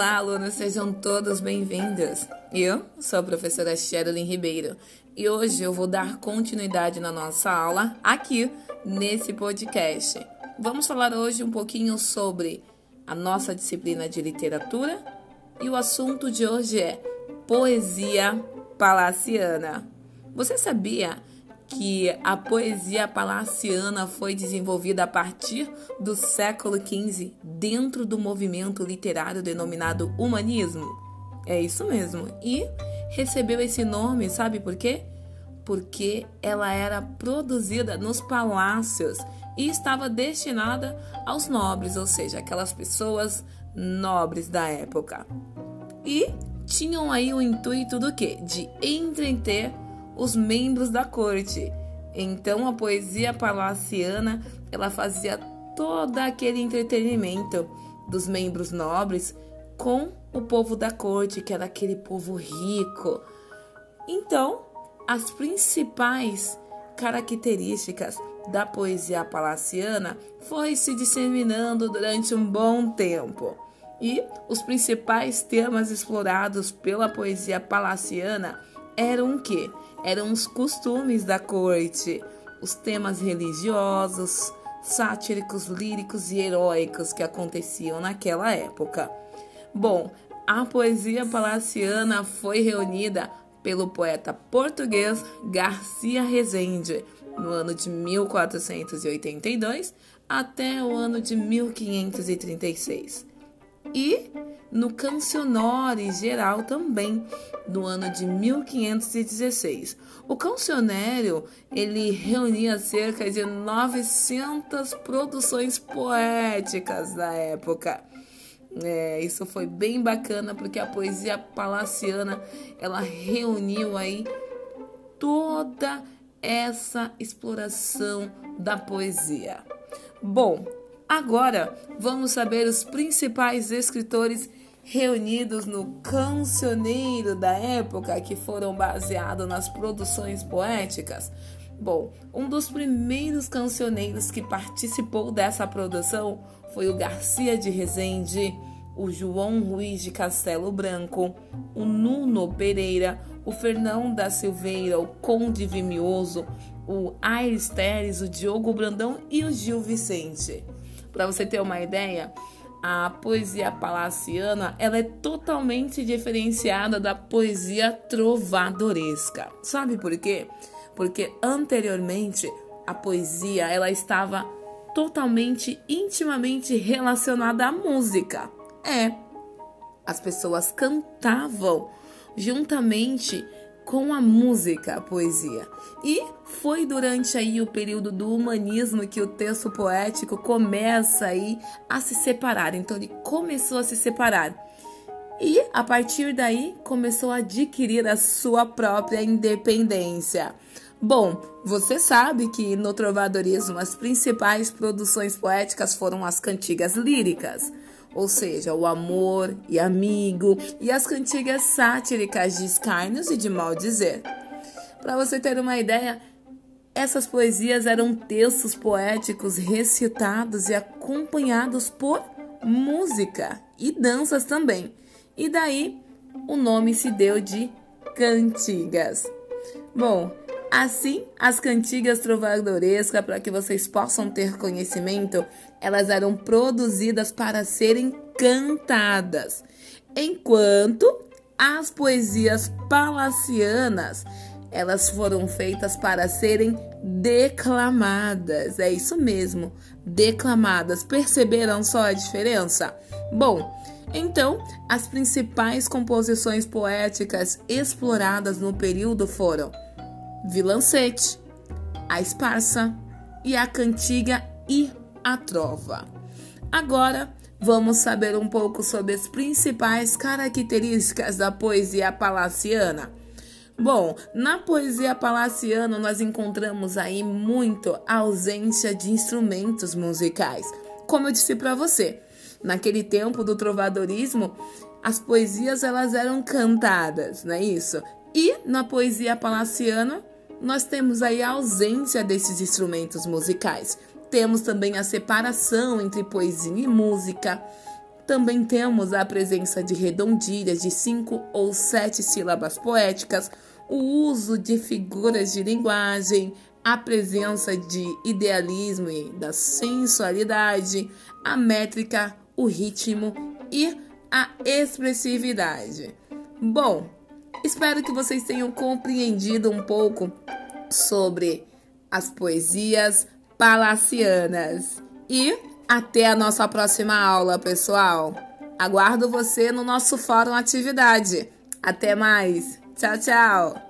Olá, alunos, sejam todos bem-vindos. Eu sou a professora Sherilyn Ribeiro e hoje eu vou dar continuidade na nossa aula aqui nesse podcast. Vamos falar hoje um pouquinho sobre a nossa disciplina de literatura e o assunto de hoje é poesia palaciana. Você sabia que a poesia palaciana foi desenvolvida a partir do século XV dentro do movimento literário denominado humanismo. É isso mesmo. E recebeu esse nome, sabe por quê? Porque ela era produzida nos palácios e estava destinada aos nobres, ou seja, aquelas pessoas nobres da época. E tinham aí o intuito do quê? De entreter os membros da corte. Então a poesia palaciana, ela fazia todo aquele entretenimento dos membros nobres com o povo da corte, que era aquele povo rico. Então, as principais características da poesia palaciana foi se disseminando durante um bom tempo. E os principais temas explorados pela poesia palaciana eram o quê? eram os costumes da corte, os temas religiosos, sátíricos, líricos e heróicos que aconteciam naquela época. Bom, a poesia palaciana foi reunida pelo poeta português Garcia Rezende no ano de 1482 até o ano de 1536. E no Cancionore Geral também, do ano de 1516. O cancionário ele reunia cerca de 900 produções poéticas da época. É, isso foi bem bacana porque a poesia palaciana ela reuniu aí toda essa exploração da poesia. Bom, agora vamos saber os principais escritores reunidos no cancioneiro da época que foram baseados nas produções poéticas? Bom, um dos primeiros cancioneiros que participou dessa produção foi o Garcia de Rezende, o João Ruiz de Castelo Branco, o Nuno Pereira, o Fernão da Silveira, o Conde Vimioso, o Aires Teres, o Diogo Brandão e o Gil Vicente. Para você ter uma ideia, a poesia palaciana ela é totalmente diferenciada da poesia trovadoresca. Sabe por quê? Porque anteriormente a poesia ela estava totalmente intimamente relacionada à música. É, as pessoas cantavam juntamente com a música, a poesia. E foi durante aí o período do humanismo que o texto poético começa aí a se separar. Então ele começou a se separar. E a partir daí começou a adquirir a sua própria independência. Bom, você sabe que no trovadorismo as principais produções poéticas foram as cantigas líricas ou seja, o amor e amigo, e as cantigas sátíricas de escárnios e de mal dizer. Para você ter uma ideia, essas poesias eram textos poéticos recitados e acompanhados por música e danças também. E daí o nome se deu de cantigas. Bom, Assim, as cantigas trovadorescas, para que vocês possam ter conhecimento, elas eram produzidas para serem cantadas, enquanto as poesias palacianas, elas foram feitas para serem declamadas. É isso mesmo, declamadas. Perceberam só a diferença? Bom, então, as principais composições poéticas exploradas no período foram Vilancete, a Esparsa e a Cantiga e a Trova. Agora, vamos saber um pouco sobre as principais características da poesia palaciana. Bom, na poesia palaciana nós encontramos aí muito a ausência de instrumentos musicais. Como eu disse para você, naquele tempo do trovadorismo, as poesias elas eram cantadas, não é isso? E na poesia palaciana nós temos aí a ausência desses instrumentos musicais. Temos também a separação entre poesia e música. Também temos a presença de redondilhas de cinco ou sete sílabas poéticas, o uso de figuras de linguagem, a presença de idealismo e da sensualidade, a métrica, o ritmo e a expressividade. Bom, espero que vocês tenham compreendido um pouco sobre as poesias palacianas. E até a nossa próxima aula, pessoal. Aguardo você no nosso fórum atividade. Até mais. Tchau, tchau.